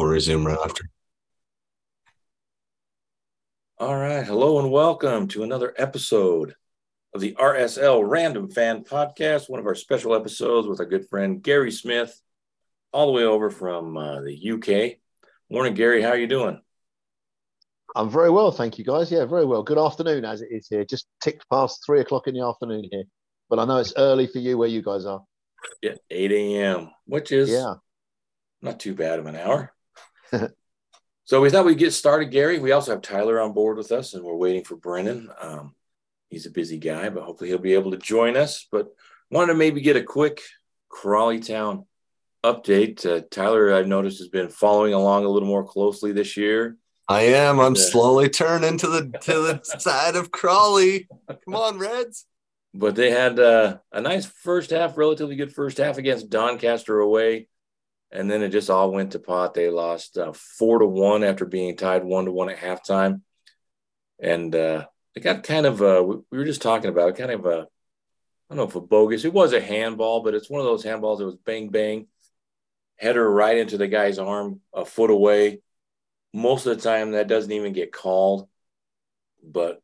We'll resume right after. All right. Hello and welcome to another episode of the RSL Random Fan Podcast, one of our special episodes with our good friend Gary Smith, all the way over from uh, the UK. Morning, Gary. How are you doing? I'm very well, thank you, guys. Yeah, very well. Good afternoon, as it is here. Just ticked past three o'clock in the afternoon here, but I know it's early for you where you guys are. Yeah, 8 a.m., which is yeah, not too bad of an hour. So we thought we'd get started, Gary. We also have Tyler on board with us, and we're waiting for Brennan. Um, he's a busy guy, but hopefully he'll be able to join us. But wanted to maybe get a quick Crawley Town update. Uh, Tyler, I've noticed, has been following along a little more closely this year. I am. I'm slowly turning to the to the side of Crawley. Come on, Reds. But they had uh, a nice first half, relatively good first half against Doncaster away, and then it just all went to pot. They lost uh, four to one after being tied one to one at halftime, and uh, it got kind of uh, we were just talking about kind of a I don't know if a bogus. It was a handball, but it's one of those handballs that was bang bang, header right into the guy's arm, a foot away most of the time that doesn't even get called, but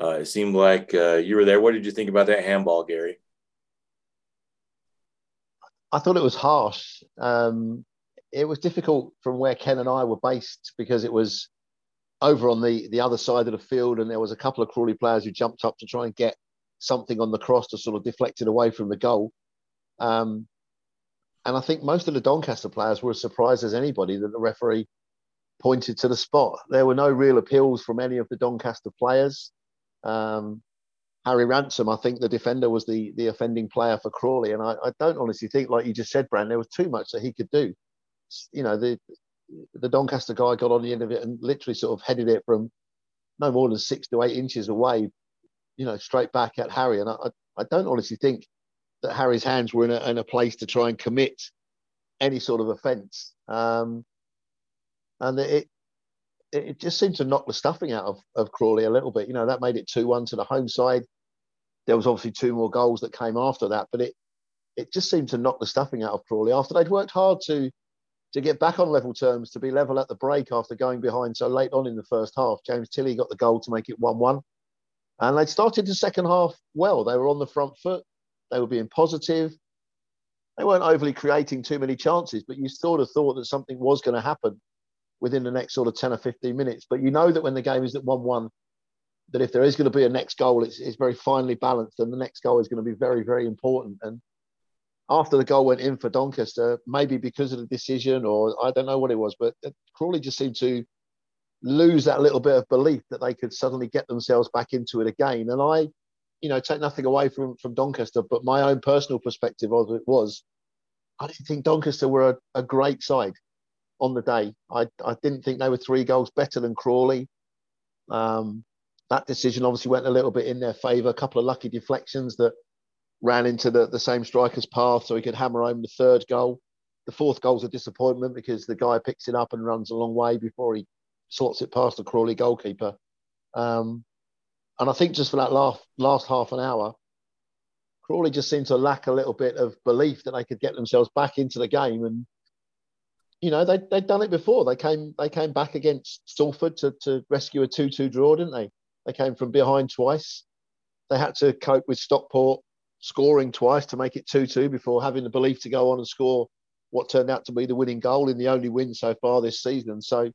uh, it seemed like uh, you were there. What did you think about that handball, Gary? I thought it was harsh. Um, it was difficult from where Ken and I were based because it was over on the the other side of the field, and there was a couple of Crawley players who jumped up to try and get something on the cross to sort of deflect it away from the goal. Um, and I think most of the Doncaster players were as surprised as anybody that the referee pointed to the spot. There were no real appeals from any of the Doncaster players. Um, Harry Ransom, I think the defender was the the offending player for Crawley, and I, I, don't honestly think, like you just said, Brandt, there was too much that he could do. You know, the the Doncaster guy got on the end of it and literally sort of headed it from no more than six to eight inches away, you know, straight back at Harry. And I, I don't honestly think that Harry's hands were in a, in a place to try and commit any sort of offence. Um, and it it just seemed to knock the stuffing out of, of Crawley a little bit. You know, that made it 2 1 to the home side. There was obviously two more goals that came after that, but it it just seemed to knock the stuffing out of Crawley after they'd worked hard to to get back on level terms, to be level at the break after going behind so late on in the first half. James Tilley got the goal to make it 1 1. And they'd started the second half well. They were on the front foot, they were being positive. They weren't overly creating too many chances, but you sort of thought that something was going to happen within the next sort of 10 or 15 minutes. But you know that when the game is at 1 1, that if there is going to be a next goal, it's, it's very finely balanced, and the next goal is going to be very, very important. And after the goal went in for Doncaster, maybe because of the decision, or I don't know what it was, but Crawley just seemed to lose that little bit of belief that they could suddenly get themselves back into it again. And I, you know, take nothing away from from Doncaster, but my own personal perspective of it was, I didn't think Doncaster were a, a great side on the day. I, I didn't think they were three goals better than Crawley. Um, that decision obviously went a little bit in their favour. A couple of lucky deflections that ran into the, the same striker's path so he could hammer home the third goal. The fourth goal's a disappointment because the guy picks it up and runs a long way before he sorts it past the Crawley goalkeeper. Um, and I think just for that last, last half an hour, Crawley just seemed to lack a little bit of belief that they could get themselves back into the game and you know they they'd done it before. They came they came back against Salford to, to rescue a two two draw, didn't they? They came from behind twice. They had to cope with Stockport scoring twice to make it two two before having the belief to go on and score what turned out to be the winning goal in the only win so far this season. So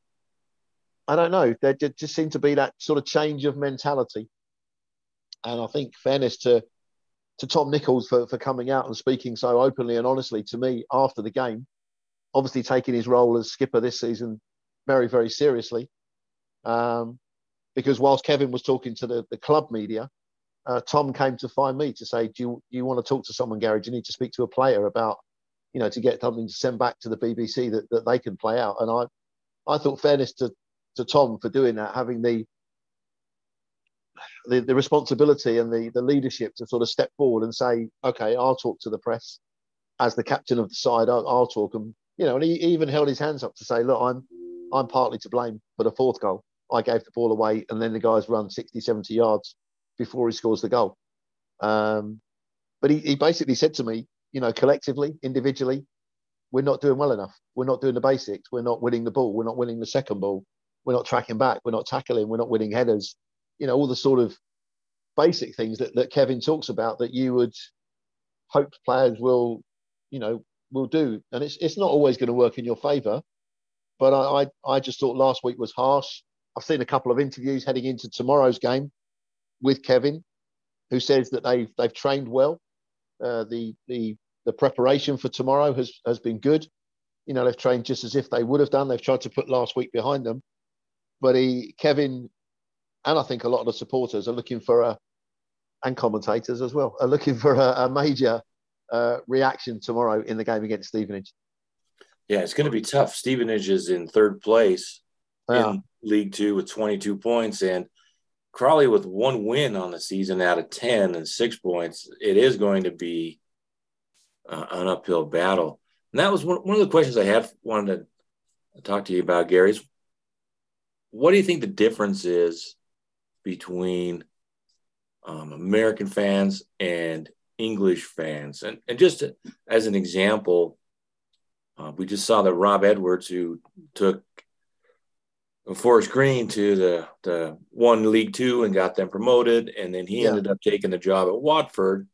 I don't know. There just seemed to be that sort of change of mentality, and I think fairness to to Tom Nichols for, for coming out and speaking so openly and honestly to me after the game obviously taking his role as skipper this season very, very seriously. Um, because whilst Kevin was talking to the, the club media, uh, Tom came to find me to say, do you, you want to talk to someone, Gary? Do you need to speak to a player about, you know, to get something to send back to the BBC that, that they can play out? And I, I thought fairness to, to Tom for doing that, having the, the, the responsibility and the, the leadership to sort of step forward and say, okay, I'll talk to the press as the captain of the side. I'll, I'll talk and you know, and he even held his hands up to say, look, I'm I'm partly to blame for the fourth goal. I gave the ball away and then the guys run 60, 70 yards before he scores the goal. Um, but he, he basically said to me, you know, collectively, individually, we're not doing well enough. We're not doing the basics. We're not winning the ball. We're not winning the second ball. We're not tracking back. We're not tackling. We're not winning headers. You know, all the sort of basic things that, that Kevin talks about that you would hope players will, you know, will do. And it's it's not always going to work in your favour. But I, I, I just thought last week was harsh. I've seen a couple of interviews heading into tomorrow's game with Kevin, who says that they've they've trained well. Uh, the the the preparation for tomorrow has has been good. You know, they've trained just as if they would have done. They've tried to put last week behind them, but he Kevin, and I think a lot of the supporters are looking for a, and commentators as well are looking for a, a major uh, reaction tomorrow in the game against Stevenage. Yeah, it's going to be tough. Stevenage is in third place yeah. in League Two with 22 points, and Crawley with one win on the season out of 10 and six points. It is going to be uh, an uphill battle. And that was one, one of the questions I had wanted to talk to you about, Gary. Is what do you think the difference is between um, American fans and English fans? And, and just as an example, uh, we just saw that Rob Edwards, who took Forest Green to the, the one League Two and got them promoted, and then he yeah. ended up taking the job at Watford.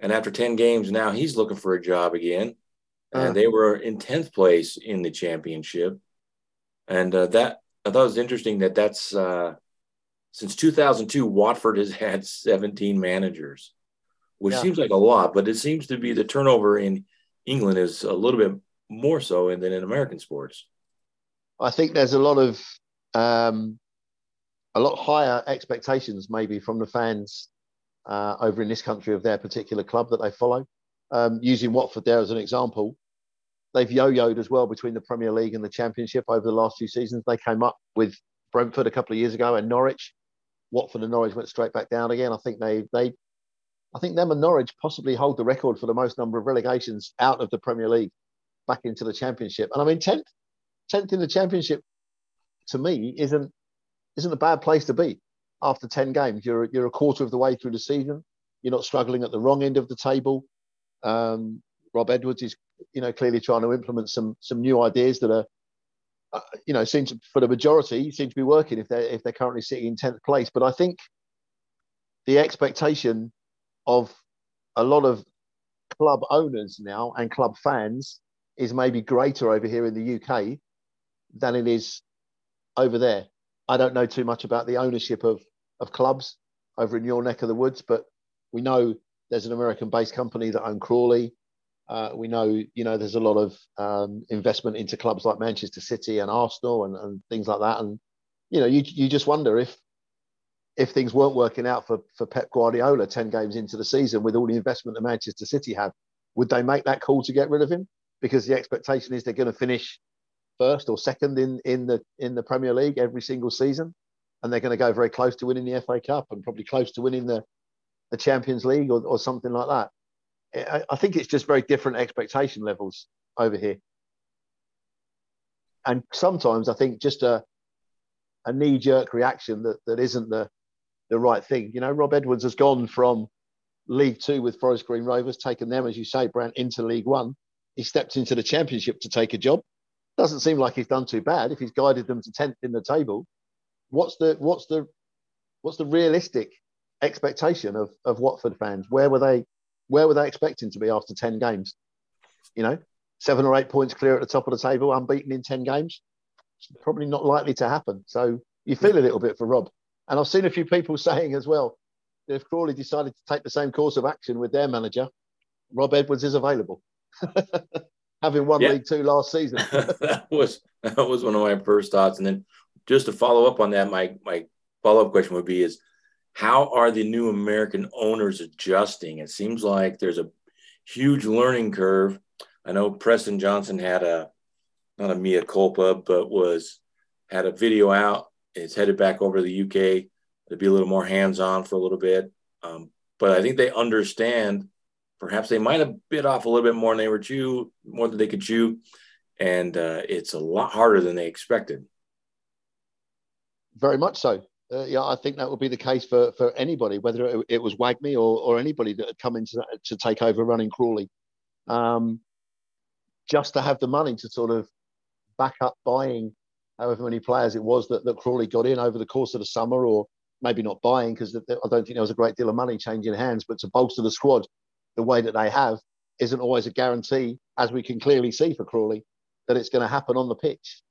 And after 10 games, now he's looking for a job again. And uh, they were in 10th place in the championship. And uh, that I thought it was interesting that that's uh, since 2002, Watford has had 17 managers, which yeah. seems like a lot, but it seems to be the turnover in England is a little bit more so than in American sports. I think there's a lot of um, a lot higher expectations maybe from the fans uh, over in this country of their particular club that they follow. Um, using Watford there as an example, they've yo-yoed as well between the Premier League and the Championship over the last few seasons. They came up with Brentford a couple of years ago and Norwich. Watford and Norwich went straight back down again. I think they they I think them and Norwich possibly hold the record for the most number of relegations out of the Premier League back into the Championship. And I mean, tenth tenth in the Championship to me isn't isn't a bad place to be after ten games. You're you're a quarter of the way through the season. You're not struggling at the wrong end of the table. Um, Rob Edwards is, you know, clearly trying to implement some some new ideas that are, uh, you know, seems for the majority seem to be working if they're if they're currently sitting in tenth place. But I think the expectation of a lot of club owners now and club fans is maybe greater over here in the UK than it is over there. I don't know too much about the ownership of of clubs over in your neck of the woods, but we know there's an American-based company that own Crawley. Uh, we know, you know, there's a lot of um, investment into clubs like Manchester City and Arsenal and, and things like that. And you know, you you just wonder if if things weren't working out for for Pep Guardiola ten games into the season with all the investment that Manchester City have, would they make that call to get rid of him? Because the expectation is they're going to finish first or second in in the in the Premier League every single season, and they're going to go very close to winning the FA Cup and probably close to winning the the Champions League or, or something like that. I, I think it's just very different expectation levels over here. And sometimes I think just a a knee jerk reaction that, that isn't the the right thing. You know, Rob Edwards has gone from League Two with Forest Green Rovers, taken them, as you say, Brandt, into League One. He stepped into the Championship to take a job. Doesn't seem like he's done too bad if he's guided them to tenth in the table. What's the what's the what's the realistic expectation of of Watford fans? Where were they where were they expecting to be after 10 games? You know, seven or eight points clear at the top of the table, unbeaten in 10 games. It's probably not likely to happen. So you feel a little bit for Rob. And I've seen a few people saying as well that if Crawley decided to take the same course of action with their manager, Rob Edwards is available. Having won yeah. League Two last season. that was that was one of my first thoughts. And then just to follow up on that, my my follow-up question would be is how are the new American owners adjusting? It seems like there's a huge learning curve. I know Preston Johnson had a not a mea culpa, but was had a video out. It's headed back over to the UK to be a little more hands-on for a little bit. Um, but I think they understand. Perhaps they might have bit off a little bit more than they were chew, more than they could chew, and uh, it's a lot harder than they expected. Very much so uh, yeah, I think that would be the case for, for anybody, whether it, it was WAGMI or, or anybody that had come in to, to take over running Crawley. Um, just to have the money to sort of back up buying however many players it was that, that Crawley got in over the course of the summer, or maybe not buying because I don't think there was a great deal of money changing hands, but to bolster the squad the way that they have isn't always a guarantee, as we can clearly see for Crawley, that it's going to happen on the pitch.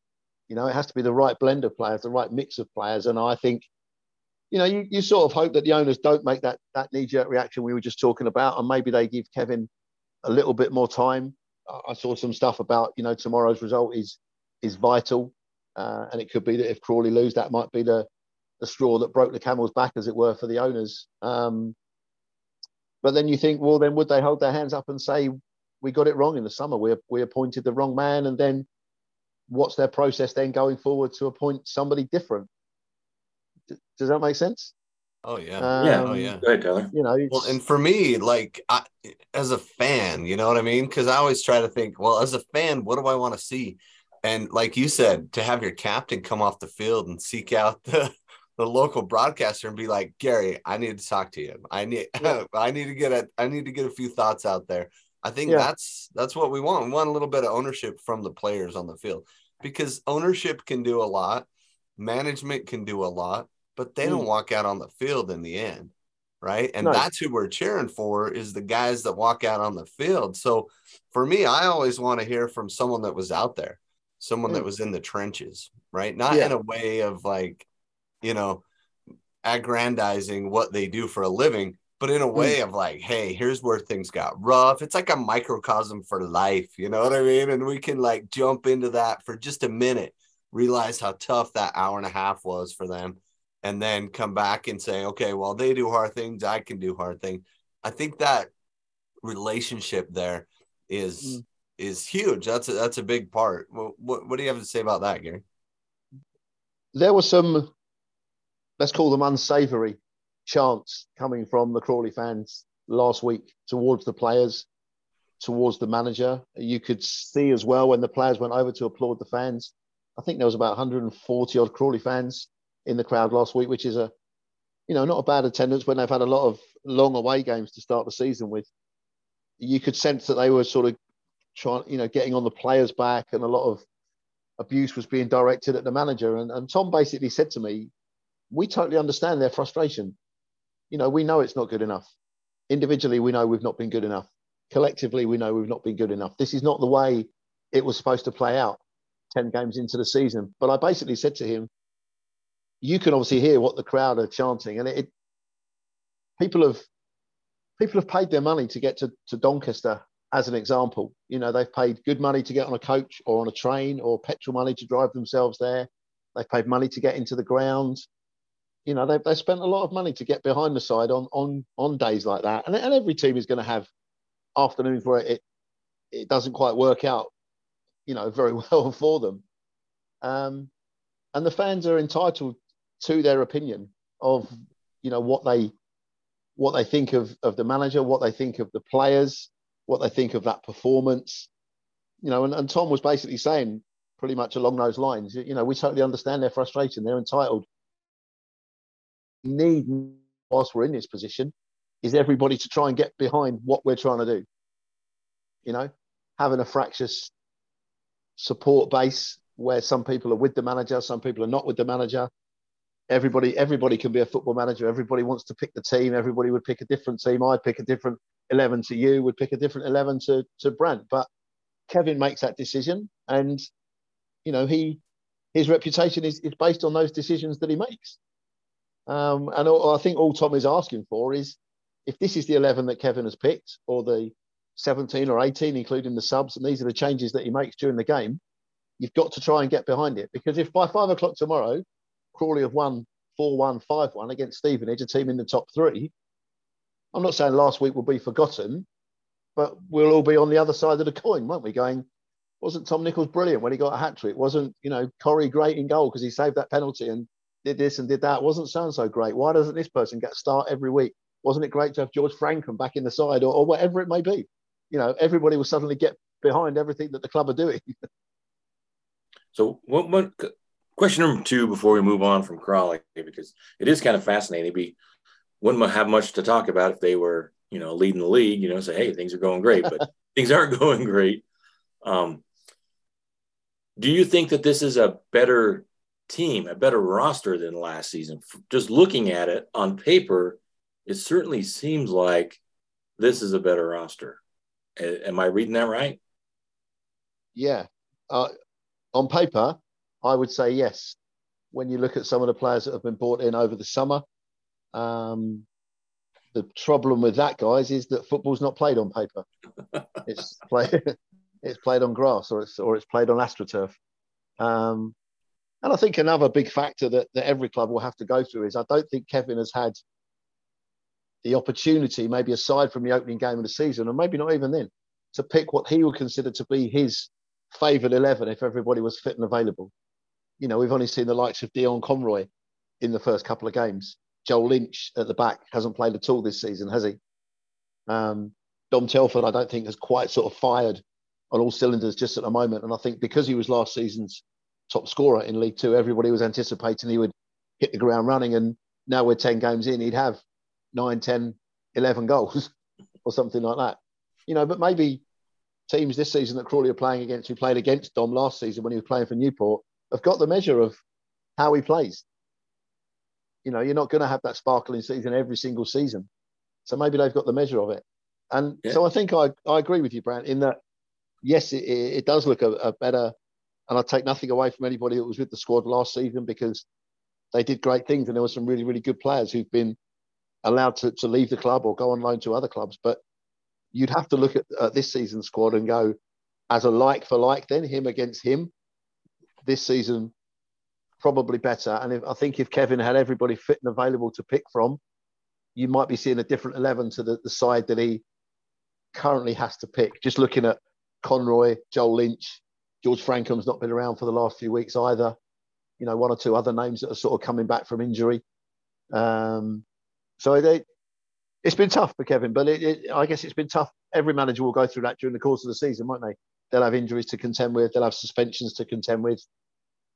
You know, it has to be the right blend of players, the right mix of players. And I think, you know, you, you sort of hope that the owners don't make that that knee jerk reaction we were just talking about, and maybe they give Kevin a little bit more time. I saw some stuff about, you know, tomorrow's result is is vital, uh, and it could be that if Crawley lose, that might be the the straw that broke the camel's back, as it were, for the owners. Um, but then you think, well, then would they hold their hands up and say, we got it wrong in the summer. We we appointed the wrong man, and then what's their process then going forward to appoint somebody different? D- does that make sense? Oh yeah, Um, Yeah. oh yeah. Go ahead, Tyler. You know, it's, Well, and for me, like I, as a fan, you know what I mean? Because I always try to think, well, as a fan, what do I want to see? And like you said, to have your captain come off the field and seek out the the local broadcaster and be like, Gary, I need to talk to you. I need, I need to get a, I need to get a few thoughts out there. I think Yeah. that's that's what we want. We want a little bit of ownership from the players on the field because ownership can do a lot, management can do a lot, but they don't Mm. walk out on the field in the end, right? And No. that's who we're cheering for is the guys that walk out on the field. So for me, I always want to hear from someone that was out there, someone that Mm. was in the trenches, right? Not Yeah. in a way of like, you know, aggrandizing what they do for a living, but in a way of like, hey, here's where things got rough. It's like a microcosm for life, you know what I mean? And we can like jump into that for just a minute, realize how tough that hour and a half was for them, and then come back and say, okay, well, they do hard things, I can do hard things. I think that relationship there is Mm. Is huge. That's a, that's a big part. What, what what do you have to say about that, Gary? there were some, let's call them unsavory chants coming from the Crawley fans last week towards the players, towards the manager. You could see as well when the players went over to applaud the fans. I think there was about 140 odd Crawley fans in the crowd last week, which is a, you know, not a bad attendance when they've had a lot of long away games to start the season with. You could sense that they were sort of trying, you know, getting on the players' back, and a lot of abuse was being directed at the manager. And, and Tom basically said to me, We totally understand their frustration. You know, we know it's not good enough. Individually, we know we've not been good enough. Collectively, we know we've not been good enough. This is not the way it was supposed to play out 10 games into the season. But I basically said to him, You can obviously hear what the crowd are chanting. And it, it people have people have paid their money to get to, to Doncaster as an example. You know, they've paid good money to get on a coach or on a train or petrol money to drive themselves there. They've paid money to get into the ground. You know, they've, they've spent a lot of money to get behind the side on on on days like that. And, and every team is going to have afternoons where it it doesn't quite work out, you know, very well for them. Um, and the fans are entitled to their opinion of, you know, what they what they think of of the manager, what they think of the players, what they think of that performance. You know, and, and Tom was basically saying pretty much along those lines, you know, we totally understand their frustration. They're entitled. Need whilst we're in this position is everybody to try and get behind what we're trying to do. You know, having a fractious support base where some people are with the manager, some people are not with the manager. Everybody, everybody can be a football manager. Everybody wants to pick the team. Everybody would pick a different team. I'd pick a different 11 to you, would pick a different 11 to, to Brent. But Kevin makes that decision. And, you know, he his reputation is, is based on those decisions that he makes. Um, and all, I think all Tom is asking for is if this is the 11 that Kevin has picked, or the 17 or 18, including the subs, and these are the changes that he makes during the game, you've got to try and get behind it. Because if by five o'clock tomorrow, Crawley have won 4 1, 5 1 against Stevenage, a team in the top three, I'm not saying last week will be forgotten, but we'll all be on the other side of the coin, won't we? Going, wasn't Tom Nichols brilliant when he got a hat trick? Wasn't, you know, Corey great in goal because he saved that penalty and did this and did that? Wasn't so and so great? Why doesn't this person get a start every week? Wasn't it great to have George Francomb back in the side or, or whatever it may be? You know, everybody will suddenly get behind everything that the club are doing. So, what, what question number two before we move on from Crawley, because it is kind of fascinating. We wouldn't have much to talk about if they were, you know, leading the league, you know, say, hey, things are going great, but things aren't going great. Um, do you think that this is a better team, a better roster than last season? Just looking at it on paper, it certainly seems like this is a better roster. Am I reading that right? Yeah. Uh, on paper, I would say yes. When you look at some of the players that have been brought in over the summer, um, the problem with that, guys, is that football's not played on paper. it's played, it's played on grass, or it's or it's played on astroturf. Um, and I think another big factor that, that every club will have to go through is I don't think Kevin has had the opportunity, maybe aside from the opening game of the season, and maybe not even then, to pick what he would consider to be his favoured 11 if everybody was fit and available. You know, we've only seen the likes of Dion Conroy in the first couple of games. Joel Lynch at the back hasn't played at all this season, has he? Um, Dom Telford, I don't think, has quite sort of fired on all cylinders just at the moment. And I think because he was last season's top scorer in League Two, everybody was anticipating he would hit the ground running. And now we're 10 games in, he'd have 9, 10, 11 goals or something like that. You know, but maybe teams this season that Crawley are playing against, who played against Dom last season when he was playing for Newport, have got the measure of how he plays. You know, you're not going to have that sparkling season every single season. So maybe they've got the measure of it. And yeah. so I think I, I agree with you, Brandt, in that, yes, it, it does look a, a better, and I take nothing away from anybody that was with the squad last season because they did great things and there were some really, really good players who've been allowed to, to leave the club or go on loan to other clubs. But you'd have to look at, at this season's squad and go, as a like for like, then him against him, this season probably better. And if, I think if Kevin had everybody fit and available to pick from, you might be seeing a different 11 to the, the side that he currently has to pick. Just looking at Conroy, Joel Lynch, George Francomb's not been around for the last few weeks either. You know, one or two other names that are sort of coming back from injury. Um, so they, it's been tough for Kevin, but it, it, I guess it's been tough. Every manager will go through that during the course of the season, won't they? They'll have injuries to contend with, they'll have suspensions to contend with,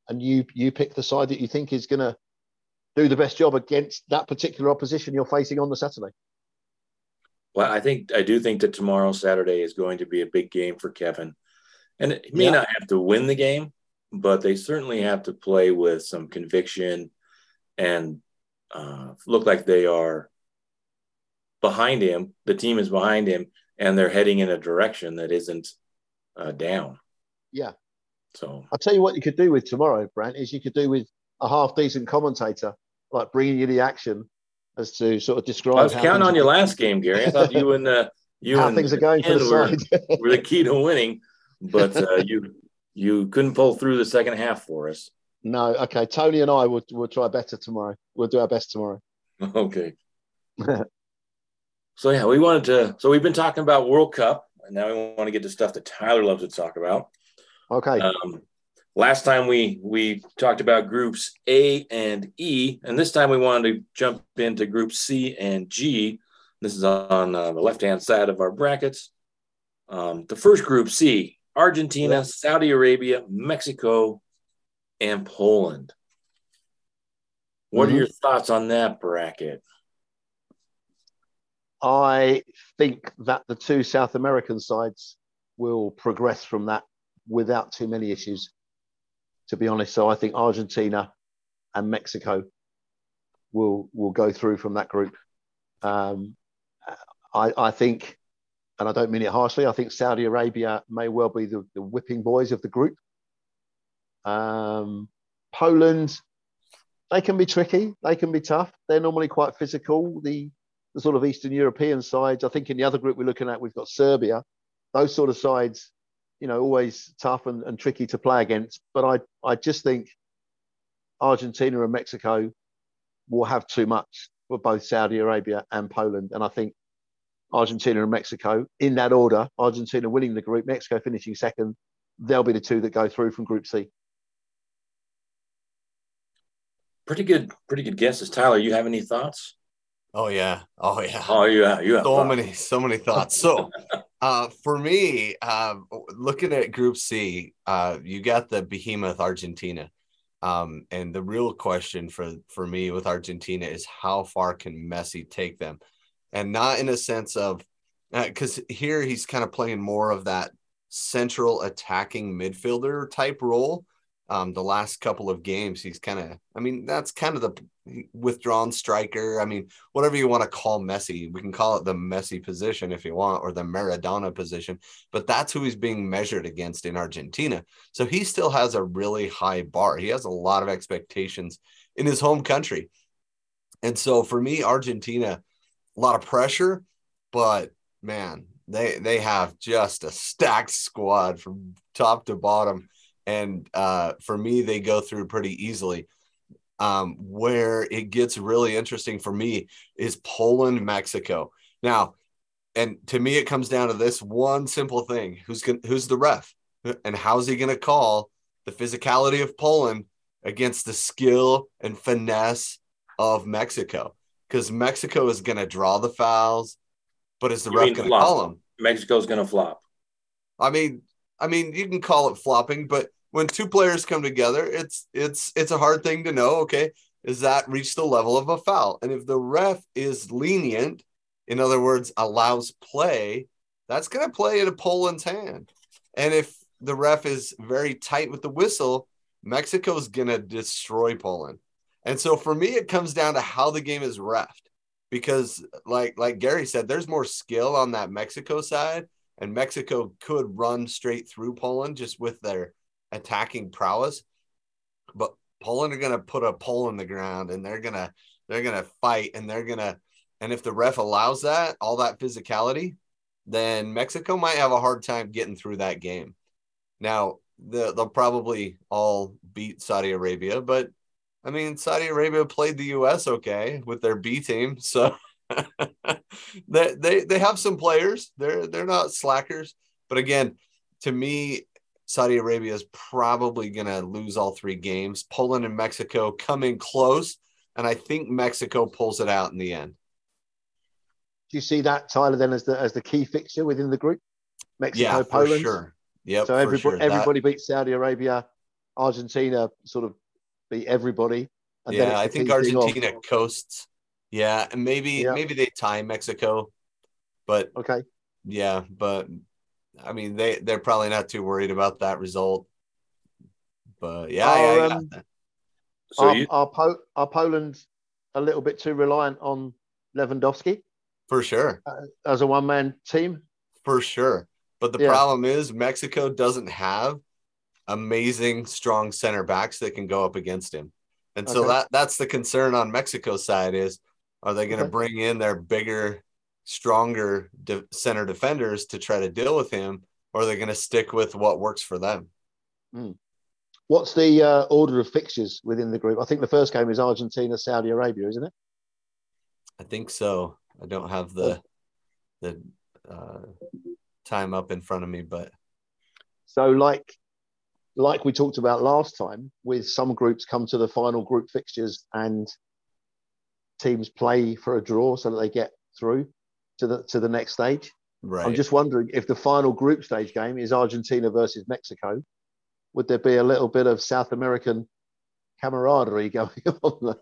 and you you pick the side that you think is going to do the best job against that particular opposition you're facing on the Saturday. Well, I think I do think that tomorrow Saturday is going to be a big game for Kevin, and it may yeah. not have to win the game, but they certainly have to play with some conviction and uh, look like they are behind him. The team is behind him, and they're heading in a direction that isn't uh, down. Yeah. So I'll tell you what you could do with tomorrow, Brandt, is you could do with a half decent commentator, like bringing you the action as to sort of describe. I was counting on your last game, Gary. I thought you and uh, you how and things are going for the were, were the key to winning, but uh, you you couldn't pull through the second half for us. No, okay. Tony and I will will try better tomorrow. We'll do our best tomorrow. Okay. so yeah, we wanted to. So we've been talking about World Cup, and now we want to get to stuff that Tyler loves to talk about. Okay. Um, last time we we talked about groups A and E, and this time we wanted to jump into group C and G. This is on uh, the left hand side of our brackets. Um, the first group C: Argentina, yeah. Saudi Arabia, Mexico, and Poland. What mm-hmm. are your thoughts on that bracket? I think that the two South American sides will progress from that without too many issues, to be honest. So I think Argentina and Mexico will will go through from that group. Um, I, I think, and I don't mean it harshly, I think Saudi Arabia may well be the, the whipping boys of the group. Um, Poland, they can be tricky. They can be tough. They're normally quite physical. The, the sort of Eastern European sides, I think in the other group we're looking at, we've got Serbia. Those sort of sides, you know, always tough and, and tricky to play against. But I, I just think Argentina and Mexico will have too much for both Saudi Arabia and Poland. And I think Argentina and Mexico, in that order, Argentina winning the group, Mexico finishing second, they'll be the two that go through from Group C. Pretty good, pretty good guesses. Tyler, you have any thoughts? Oh yeah. Oh yeah. Oh yeah. You have so thoughts. many, so many thoughts. So uh, for me, uh, looking at Group C, uh, you got the behemoth Argentina. Um, and the real question for for me with Argentina is how far can Messi take them, and not in a sense of because uh, here he's kind of playing more of that central attacking midfielder type role. Um, the last couple of games, he's kind of, I mean, that's kind of the withdrawn striker. I mean, whatever you want to call Messi, we can call it the Messi position if you want, or the Maradona position, but that's who he's being measured against in Argentina. So he still has a really high bar. He has a lot of expectations in his home country. And so for me, Argentina, a lot of pressure, but man, they they have just a stacked squad from top to bottom, and uh, for me, they go through pretty easily. Um, where it gets really interesting for me is Poland, Mexico. Now, and to me, it comes down to this one simple thing: who's gonna, who's the ref, and how's he going to call the physicality of Poland against the skill and finesse of Mexico? Because Mexico is going to draw the fouls but is the you ref going to call him? Mexico's going to flop. I mean, I mean, you can call it flopping, but when two players come together, it's it's it's a hard thing to know. Okay, is that reach the level of a foul? And if the ref is lenient, in other words, allows play, that's going to play into Poland's hand. And if the ref is very tight with the whistle, Mexico's going to destroy Poland. And so for me, it comes down to how the game is refed because like like Gary said, there's more skill on that Mexico side, and Mexico could run straight through Poland just with their attacking prowess. But Poland are gonna put a pole in the ground and they're gonna they're gonna fight and they're gonna and if the ref allows that, all that physicality, then Mexico might have a hard time getting through that game. Now, the, they'll probably all beat Saudi Arabia, but I mean, Saudi Arabia played the U.S. okay with their B team, so they, they they have some players. They're they're not slackers, but again, to me, Saudi Arabia is probably going to lose all three games. Poland and Mexico come in close, and I think Mexico pulls it out in the end. Do you see that Tyler then as the as the key fixture within the group? Mexico, yeah, Poland. sure. Yeah. So everybody sure. everybody that... beats Saudi Arabia. Argentina sort of beat everybody. And yeah, I think Argentina coasts. Yeah, and maybe yeah. maybe they tie Mexico, but okay. Yeah, but I mean they they're probably not too worried about that result. But yeah, are, yeah, um, so are, you... are, po- are Poland a little bit too reliant on Lewandowski? For sure. Uh, as a one man team? For sure. But the yeah. problem is Mexico doesn't have amazing strong center backs that can go up against him. And so okay. that that's the concern on Mexico's side is are they going to okay. bring in their bigger, stronger de- center defenders to try to deal with him, or are they going to stick with what works for them? Mm. What's the uh, order of fixtures within the group? I think the first game is Argentina, Saudi Arabia, isn't it? I think so. I don't have the the uh, time up in front of me, but so like like we talked about last time, with some groups come to the final group fixtures and teams play for a draw so that they get through to the to the next stage. Right. I'm just wondering if the final group stage game is Argentina versus Mexico, would there be a little bit of South American camaraderie going on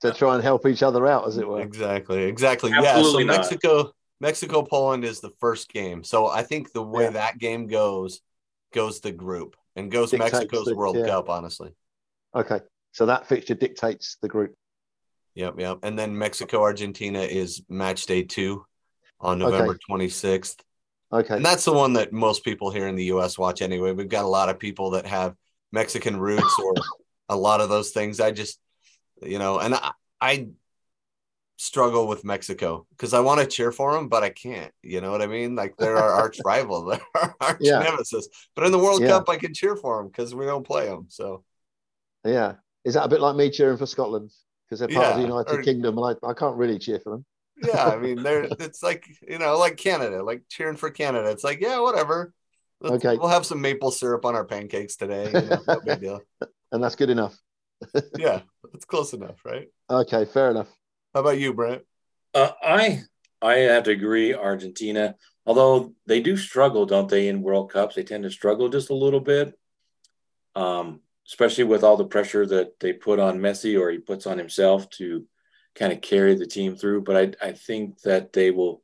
to try and help each other out, as it were? Exactly. Exactly. Absolutely yeah. So not. Mexico, Mexico, Poland is the first game. So I think the way yeah. that game goes goes the group and goes dictates Mexico's the, World yeah. Cup, honestly. Okay. So that fixture dictates the group. Yep, yep. And then Mexico Argentina is match day two on November okay. 26th. Okay. And that's the one that most people here in the US watch anyway. We've got a lot of people that have Mexican roots or a lot of those things. I just, you know, and I, I struggle with Mexico because I want to cheer for them, but I can't. You know what I mean? Like they're our arch rival, they're our arch yeah. nemesis. But in the World yeah. Cup, I can cheer for them because we don't play them. So, yeah, is that a bit like me cheering for Scotland because they're part yeah, of the United or, Kingdom and I, I can't really cheer for them? Yeah, I mean, they're it's like you know, like Canada, like cheering for Canada. It's like yeah, whatever. Let's, okay, we'll have some maple syrup on our pancakes today. You know, no big deal. And that's good enough. yeah, it's close enough, right? Okay, fair enough. How about you, Brent? Uh, I I have to agree. Argentina, although they do struggle, don't they? In World Cups, they tend to struggle just a little bit, um, especially with all the pressure that they put on Messi or he puts on himself to kind of carry the team through. But I I think that they will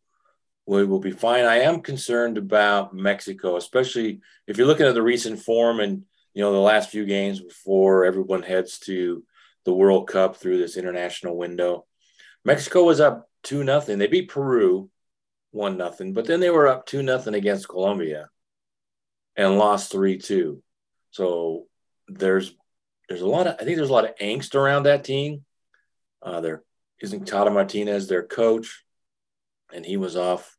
we will be fine. I am concerned about Mexico, especially if you're looking at the recent form and you know the last few games before everyone heads to the World Cup through this international window. Mexico was up two nothing. They beat Peru one nothing, but then they were up two nothing against Colombia and lost three two. So there's there's a lot of I think there's a lot of angst around that team. Uh, there isn't Tata Martinez, their coach, and he was off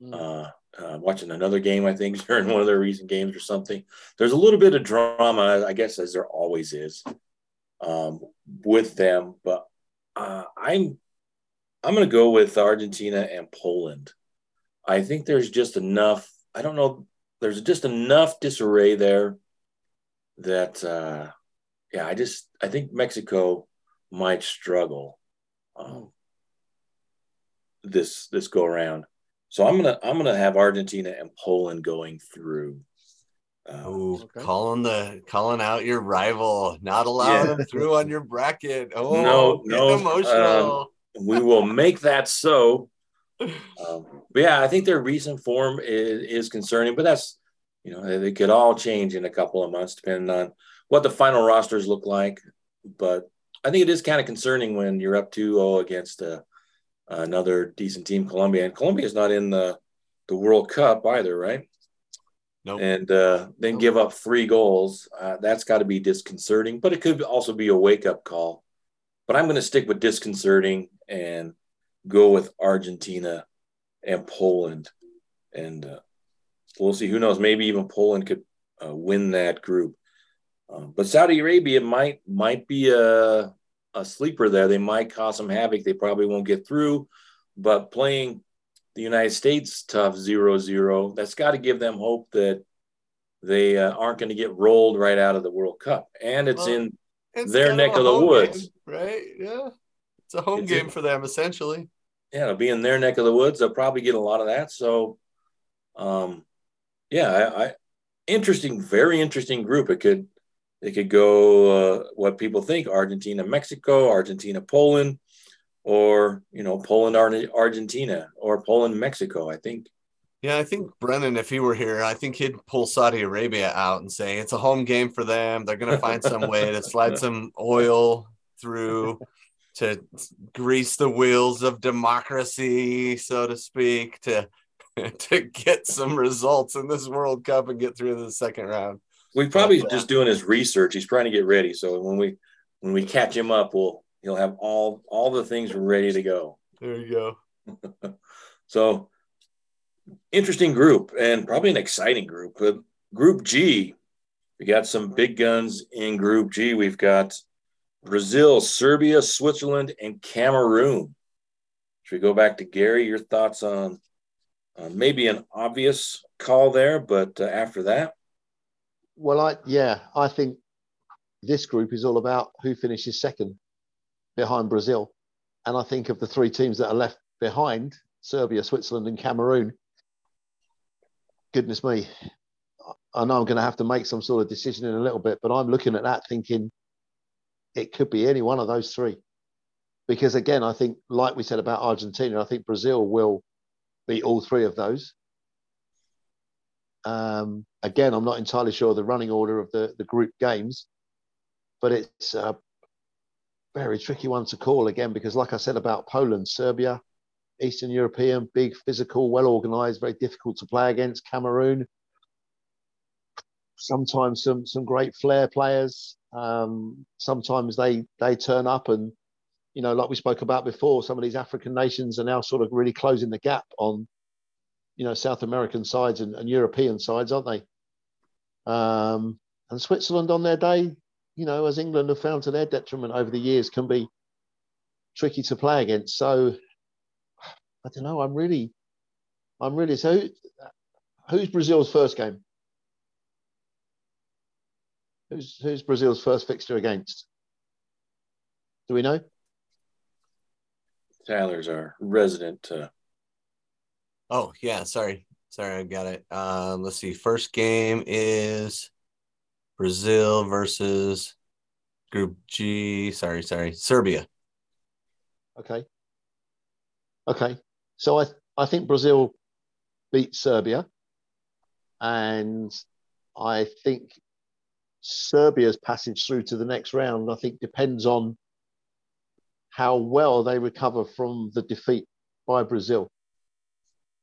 hmm. uh, uh, watching another game. I think during one of their recent games or something. There's a little bit of drama, I guess, as there always is um, with them. But uh, I'm I'm going to go with Argentina and Poland. I think there's just enough. I don't know. There's just enough disarray there that, uh, yeah, I just I think Mexico might struggle um, this this go around. So I'm gonna I'm gonna have Argentina and Poland going through. Um, oh, okay. calling the calling out your rival, not allowing yeah. them through on your bracket. Oh, no, no, emotional. Um, we will make that so. Um, but yeah, I think their recent form is, is concerning, but that's you know they could all change in a couple of months depending on what the final rosters look like. But I think it is kind of concerning when you're up 2-0 against a, uh, another decent team, Colombia, and Colombia is not in the the World Cup either, right? Nope. And uh, then nope. give up three goals. Uh, that's got to be disconcerting, but it could also be a wake up call. But I'm going to stick with disconcerting and go with Argentina and Poland. And uh, we'll see. Who knows? Maybe even Poland could uh, win that group. Um, but Saudi Arabia might might be a a sleeper there. They might cause some havoc. They probably won't get through. But playing the United States tough 0 0, that's got to give them hope that they uh, aren't going to get rolled right out of the World Cup. And it's well, in it's their neck of, the woods. Game, right? Yeah. It's a home it's game in, for them, essentially. Yeah, it'll be in their neck of the woods. They'll probably get a lot of that. So, um, yeah, I, I interesting, very interesting group. It could it could go uh, what people think Argentina, Mexico, Argentina, Poland, or you know Poland, Argentina, or Poland, Mexico. I think. Yeah, I think Brennan, if he were here, I think he'd pull Saudi Arabia out and say it's a home game for them. They're going to find some way to slide some oil through to grease the wheels of democracy, so to speak, to to get some results in this World Cup and get through the second round. We probably but, just doing his research. He's trying to get ready. So when we when we catch him up, we'll he'll have all all the things ready to go. There you go. so interesting group and probably an exciting group. But group G, we got some big guns in Group G. We've got Brazil, Serbia, Switzerland, and Cameroon. Should we go back to Gary? Your thoughts on uh, maybe an obvious call there, but uh, after that? Well, I yeah, I think this group is all about who finishes second behind Brazil. And I think of the three teams that are left behind Serbia, Switzerland, and Cameroon. Goodness me, I know I'm going to have to make some sort of decision in a little bit, but I'm looking at that thinking it could be any one of those three. Because again, I think, like we said about Argentina, I think Brazil will beat all three of those. Um, again, I'm not entirely sure the running order of the, the group games, but it's a very tricky one to call again because, like I said about Poland, Serbia, Eastern European, big, physical, well organized, very difficult to play against. Cameroon, sometimes some some great flair players. Um, sometimes they they turn up and you know, like we spoke about before, some of these African nations are now sort of really closing the gap on, you know, South American sides and, and European sides, aren't they? Um, and Switzerland on their day, you know, as England have found to their detriment over the years, can be tricky to play against. So I don't know. I'm really, I'm really. So who's Brazil's first game? Who's who's Brazil's first fixture against? Do we know? Tyler's our resident. Uh... Oh yeah, sorry, sorry, I got it. Um, let's see. First game is Brazil versus Group G. Sorry, sorry, Serbia. Okay. Okay. So I I think Brazil beat Serbia. And I think Serbia's passage through to the next round, I think, depends on how well they recover from the defeat by Brazil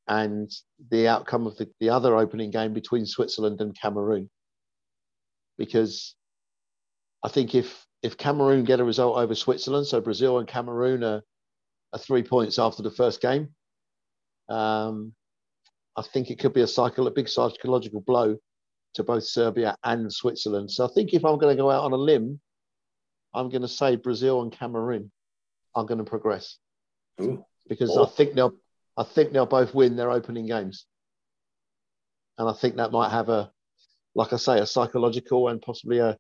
and the outcome of the, the other opening game between Switzerland and Cameroon. Because I think if if Cameroon get a result over Switzerland, so Brazil and Cameroon are, are three points after the first game, um, I think it could be a cycle, a big psychological blow to both Serbia and Switzerland. So I think if I'm going to go out on a limb, I'm going to say Brazil and Cameroon are going to progress Ooh. because Oh. I think they'll I think they'll both win their opening games, and I think that might have a, like I say, a psychological and possibly a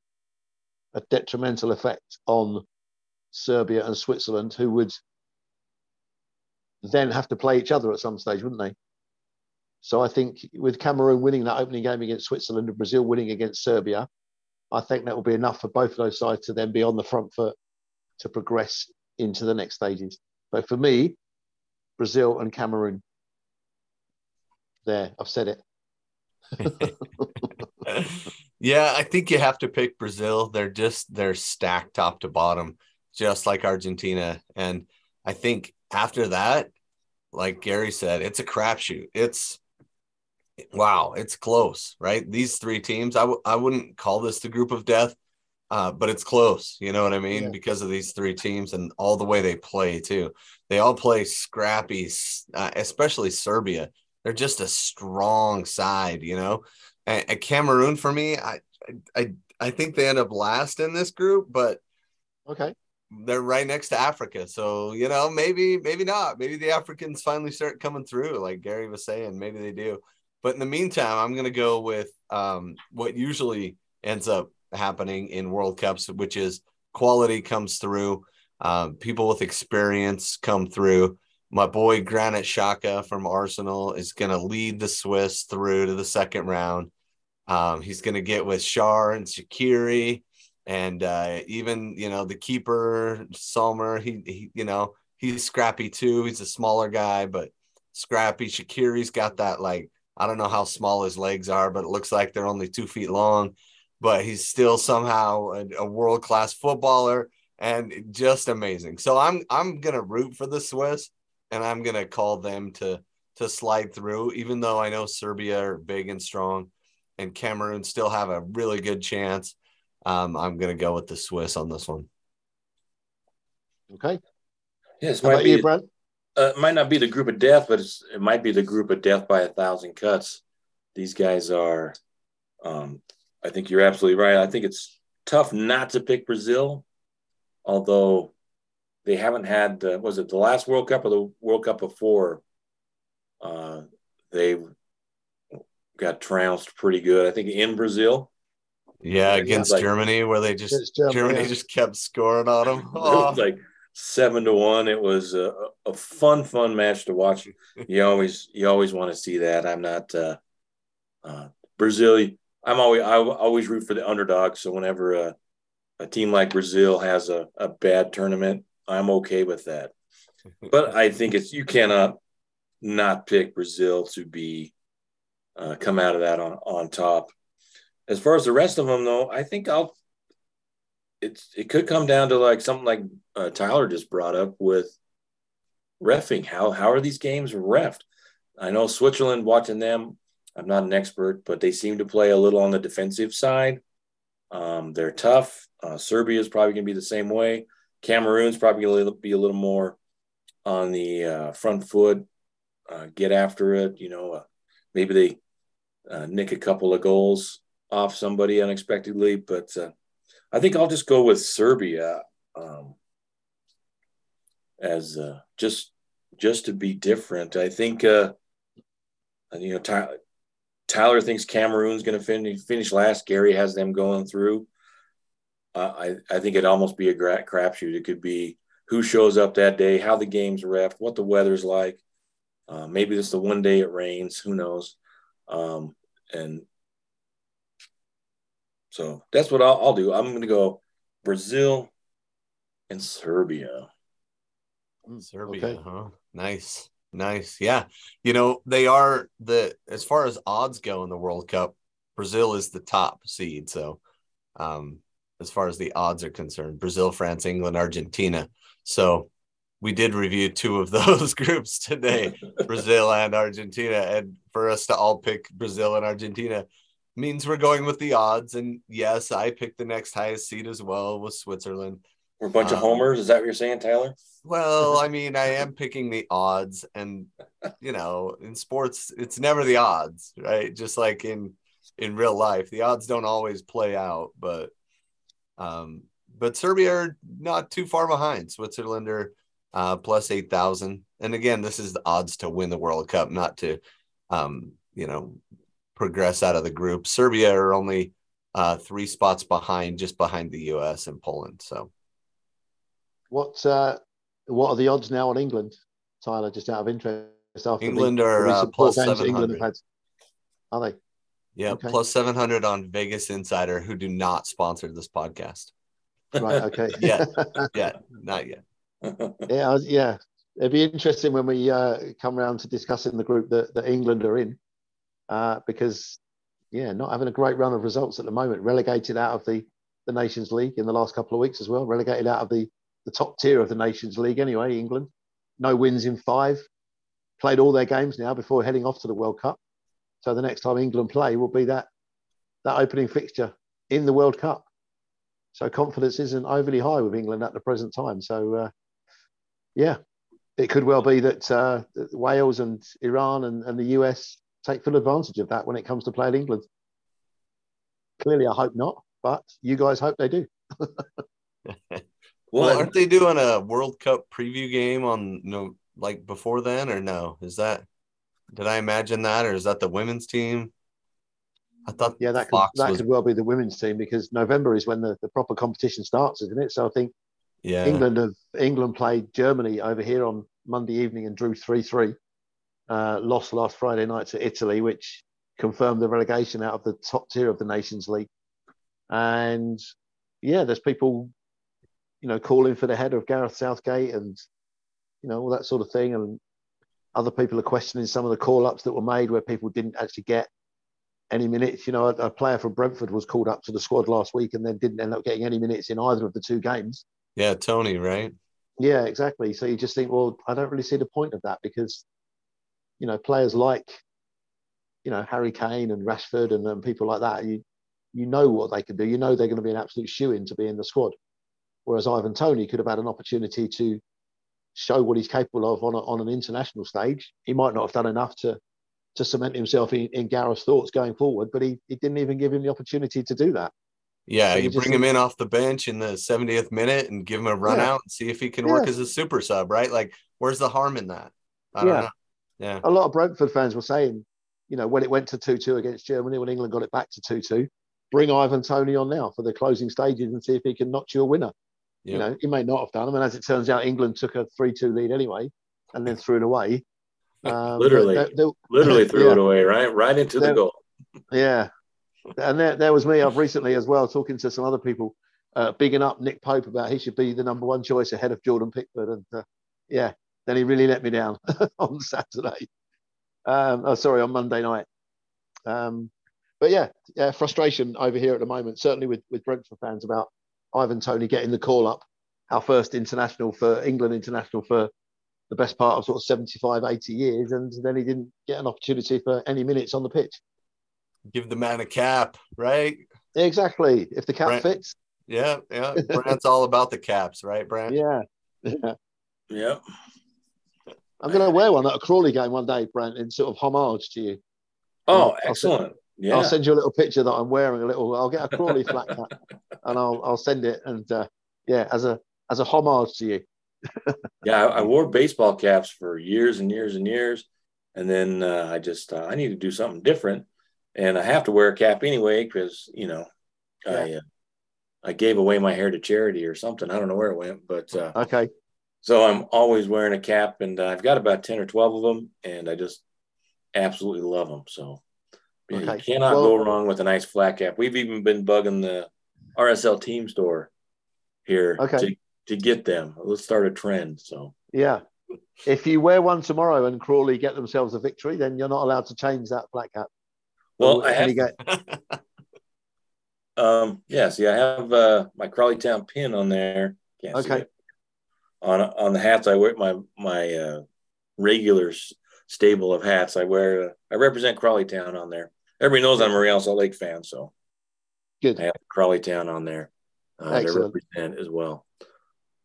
a detrimental effect on Serbia and Switzerland, who would then have to play each other at some stage, wouldn't they? So I think with Cameroon winning that opening game against Switzerland and Brazil winning against Serbia, I think that will be enough for both of those sides to then be on the front foot to progress into the next stages. But for me, Brazil and Cameroon. There, I've said it. yeah, I think you have to pick Brazil. They're just they're stacked top to bottom, just like Argentina. And I think after that, like Gary said, it's a crapshoot. It's wow, it's close, right? These three teams, I w- I wouldn't call this the group of death, uh, but it's close. You know what I mean? Yeah. Because of these three teams and all the way they play too. They all play scrappy, uh, especially Serbia. They're just a strong side, you know. And, and Cameroon for me, I, I I think they end up last in this group, but Okay. they're right next to Africa. So, you know, maybe, maybe not. Maybe the Africans finally start coming through, like Gary was saying. Maybe they do. But in the meantime, I'm going to go with um, what usually ends up happening in World Cups, which is quality comes through, um, people with experience come through. My boy Granit Xhaka from Arsenal is going to lead the Swiss through to the second round. Um, he's going to get with Xherdan Shaqiri and uh, even you know the keeper Sommer. He, he you know he's scrappy too. He's a smaller guy, but scrappy. Shaqiri's got that like I don't know how small his legs are, but it looks like they're only two feet long. But he's still somehow a, a world class footballer and just amazing. So I'm I'm gonna root for the Swiss, and I'm gonna call them to to slide through, even though I know Serbia are big and strong, and Cameroon still have a really good chance. Um, I'm gonna go with the Swiss on this one. Okay. Yes, How might be you, Brad? uh, it might not be the group of death, but it's, it might be the group of death by a thousand cuts. These guys are, um, I think you're absolutely right. I think it's tough not to pick Brazil, although they haven't had, uh, was it the last World Cup or the World Cup before? Uh, they got trounced pretty good. I think in Brazil. Yeah, Yeah, against like- Germany, where they just It's Germany, Germany yeah. just kept scoring on them. It was like seven to one. It was a, a fun, fun match to watch. You always, you always want to see that. I'm not uh, uh, Brazil. I'm always, I always root for the underdog. So whenever a, a team like Brazil has a, a bad tournament, I'm okay with that. But I think it's you cannot not pick Brazil to be uh, come out of that on on top. As far as the rest of them, though, I think I'll. It's it could come down to like something like uh, Tyler just brought up with refing. How how are these games refed? I know Switzerland. Watching them, I'm not an expert, but they seem to play a little on the defensive side. Um, they're tough. Uh, Serbia is probably going to be the same way. Cameroon's probably going to be a little more on the uh, front foot, uh, get after it. You know, uh, maybe they uh, nick a couple of goals off somebody unexpectedly, but uh, I think I'll just go with Serbia um, as just just to be different. I think you know Tyler, Tyler thinks Cameroon's going to finish finish last. Gary has them going through. Uh, I I think it'd almost be a gra- crapshoot. It could be who shows up that day, how the game's ref, what the weather's like. Uh, maybe this is the one day it rains. Who knows? Um, and so that's what I'll, I'll do. I'm going to go Brazil and Serbia. Serbia, Okay. huh? Nice. Nice. Yeah. You know, they are the as far as odds go in the World Cup, Brazil is the top seed. So um as far as the odds are concerned, Brazil, France, England, Argentina. So we did review two of those groups today, Brazil and Argentina. And for us to all pick Brazil and Argentina means we're going with the odds. And yes, I picked the next highest seed as well with Switzerland. We're a bunch um, of homers. Is that what you're saying, Tyler? Well, I mean, I am picking the odds, and you know, in sports, it's never the odds, right? Just like in in real life, the odds don't always play out, but um, but Serbia are not too far behind. Switzerland are uh, plus eight thousand, and again, this is the odds to win the World Cup, not to um, you know progress out of the group. Serbia are only uh, three spots behind, just behind the U.S. and Poland. So what uh, what are the odds now on England, Tyler? Just out of interest, after England the, are uh, plus seven hundred. Are they? Yeah, okay. plus seven hundred on Vegas Insider, who do not sponsor this podcast. Right. Okay. yeah. Yeah. Not yet. yeah. Yeah. It'd be interesting when we uh, come around to discussing the group that, that England are in, uh, because yeah, not having a great run of results at the moment, relegated out of the the Nations League in the last couple of weeks as well, relegated out of the the top tier of the Nations League anyway, England. No wins in five. Played all their games now before heading off to the World Cup. So the next time England play will be that that opening fixture in the World Cup. So confidence isn't overly high with England at the present time. So uh, yeah, it could well be that, uh, Wales and Iran and, and the US take full advantage of that when it comes to playing England. Clearly, I hope not, but you guys hope they do. Well, aren't they doing a World Cup preview game on you know like before then or no? Is that did I imagine that or is that the women's team? I thought yeah, that could, that was... could well be the women's team because November is when the, the proper competition starts, isn't it? So I think yeah, England have England played Germany over here on Monday evening and drew three three. Uh, lost last Friday night to Italy, which confirmed the relegation out of the top tier of the Nations League. And yeah, there's people you know, calling for the head of Gareth Southgate and, you know, all that sort of thing. And other people are questioning some of the call ups that were made where people didn't actually get any minutes. You know, a, a, player from Brentford was called up to the squad last week and then didn't end up getting any minutes in either of the two games. Yeah, Toney, right? Yeah, exactly. So you just think, well, I don't really see the point of that because, you know, players like, you know, Harry Kane and Rashford and, and people like that, you you know what they can do. You know they're going to be an absolute shoe in to be in the squad. Whereas Ivan Toney could have had an opportunity to show what he's capable of on, a, on an international stage. He might not have done enough to to cement himself in, in Gareth's thoughts going forward, but he, he didn't even give him the opportunity to do that. Yeah, so you bring him in off the bench in the 70th minute and give him a run yeah. out and see if he can yeah. work as a super sub, right? Like, where's the harm in that? I yeah. Yeah. A lot of Brentford fans were saying, you know, when it went to 2 2 against Germany, when England got it back to 2 2, bring Ivan Toney on now for the closing stages and see if he can notch you a winner. You know, he may not have done them. And as it turns out, England took a 3 2 lead anyway and then threw it away. Um, literally, they're, they're, literally threw yeah. it away, right? Right into the goal. Yeah. And there, there was me. I've recently as well talking to some other people, uh, bigging up Nick Pope about he should be the number one choice ahead of Jordan Pickford. And uh, yeah, then he really let me down on Saturday. Um, oh, sorry, on Monday night. Um, but yeah, yeah, frustration over here at the moment, certainly with, with Brentford fans about Ivan Toney getting the call up, our first international for England international for the best part of sort of 75, 80 years. And then he didn't get an opportunity for any minutes on the pitch. Give the man a cap, right? Exactly. If the cap Brandt, fits. Yeah, yeah. Brandt's all about the caps, right, Brandt? Yeah. Yeah. Yeah. I'm going to wear one at a Crawley game one day, Brent, in sort of homage to you. Oh, excellent. Yeah. I'll send you a little picture that I'm wearing a little. I'll get a Crawley flat cap and I'll I'll send it and uh, yeah, as a as a homage to you. yeah, I, I, wore baseball caps for years and years and years, and then uh, I just uh, I need to do something different, and I have to wear a cap anyway because you know yeah. I uh, I gave away my hair to charity or something. I don't know where it went, but uh, okay. So I'm always wearing a cap, and I've got about ten or twelve of them, and I just absolutely love them. So Okay. You cannot well, go wrong with a nice flat cap. We've even been bugging the RSL team store here okay. to, to get them. Let's start a trend. So yeah. if you wear one tomorrow and Crawley get themselves a victory, then you're not allowed to change that flat cap. Well, I have, um, yeah, see, I have uh, my Crawley Town pin on there. Can't okay. On on the hats, I wear my my uh, regular stable of hats. I wear. Uh, I represent Crawley Town on there. Everybody knows I'm a Real Salt Lake fan, so good. I have Crawley Town on there uh, to represent as well.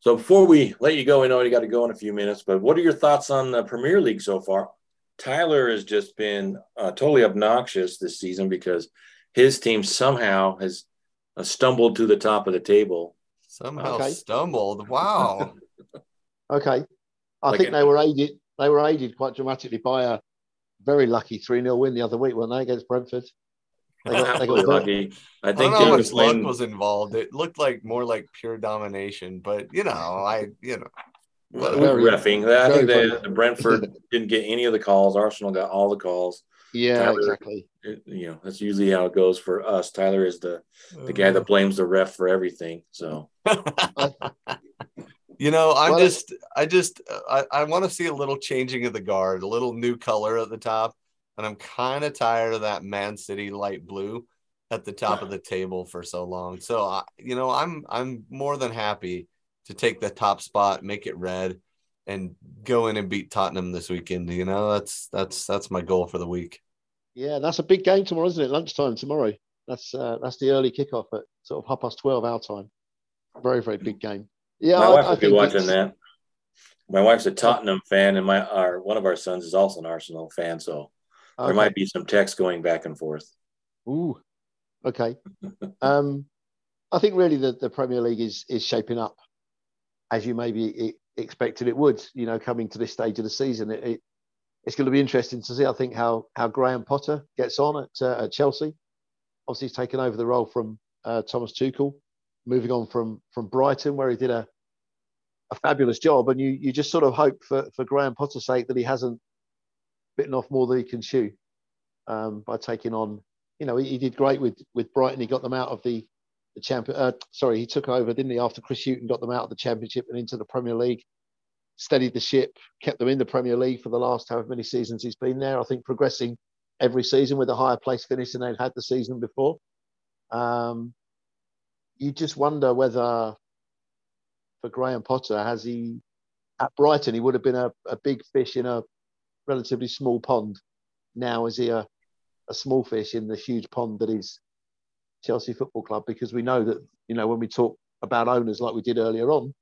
So before we let you go, we know you got to go in a few minutes, but what are your thoughts on the Premier League so far? Tyler has just been uh, totally obnoxious this season because his team somehow has uh, stumbled to the top of the table. Somehow okay. stumbled. Wow. okay. I like think they were aided. They were aided quite dramatically by a very lucky 3 0 win the other week, weren't they, against Brentford? They got, they got lucky. I think I don't know how much luck was involved. It looked like more like pure domination, but you know, I you know. Very, refing. I think they, the Brentford didn't get any of the calls. Arsenal got all the calls. Yeah, Tyler, exactly. You know, that's usually how it goes for us. Tyler is the the guy uh. that blames the ref for everything. So, you know, I'm well, just, I just, I, I want to see a little changing of the guard, a little new color at the top, and I'm kind of tired of that Man City light blue at the top of the table for so long. So, I, you know, I'm, I'm more than happy to take the top spot, make it red, and go in and beat Tottenham this weekend. You know, that's that's that's my goal for the week. Yeah, that's a big game tomorrow, isn't it? Lunchtime tomorrow. That's uh, that's the early kickoff at sort of half past twelve our time. Very very big game. Yeah, my I, wife will be watching that. My wife's a Tottenham fan, and my our one of our sons is also an Arsenal fan. So okay. there might be some text going back and forth. Ooh, okay. um, I think really the, the Premier League is is shaping up as you maybe expected it would. You know, coming to this stage of the season, it, it it's going to be interesting to see. I think how how Graham Potter gets on at uh, at Chelsea. Obviously, he's taken over the role from uh, Thomas Tuchel, moving on from from Brighton, where he did a a fabulous job. And you you just sort of hope for for Graham Potter's sake that he hasn't bitten off more than he can chew um, by taking on. You know, he, he, did great with with Brighton. He got them out of the the champion. Uh, sorry, he took over, didn't he? After Chris Hughton got them out of the Championship and into the Premier League, steadied the ship, kept them in the Premier League for the last however many seasons he's been there. I think progressing every season with a higher place finish than they'd had the season before. Um, you just wonder whether for Graham Potter has he at Brighton he would have been a, a big fish in a relatively small pond. Now is he a, a small fish in the huge pond that is Chelsea Football Club? Because we know that you know when we talk about owners like we did earlier on,